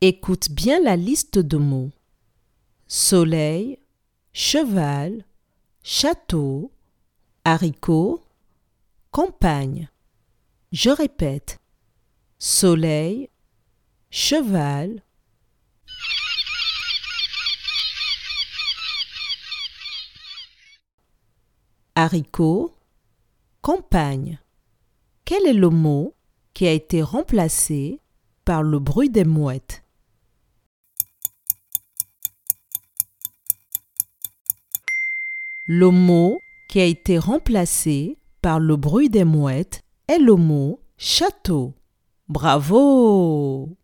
Écoute bien la liste de mots. Soleil, cheval, château, haricot, campagne. Je répète. Soleil, cheval, haricot, campagne. Quel est le mot qui a été remplacé par le bruit des mouettes? Le mot qui a été remplacé par le bruit des mouettes est le mot château. Bravo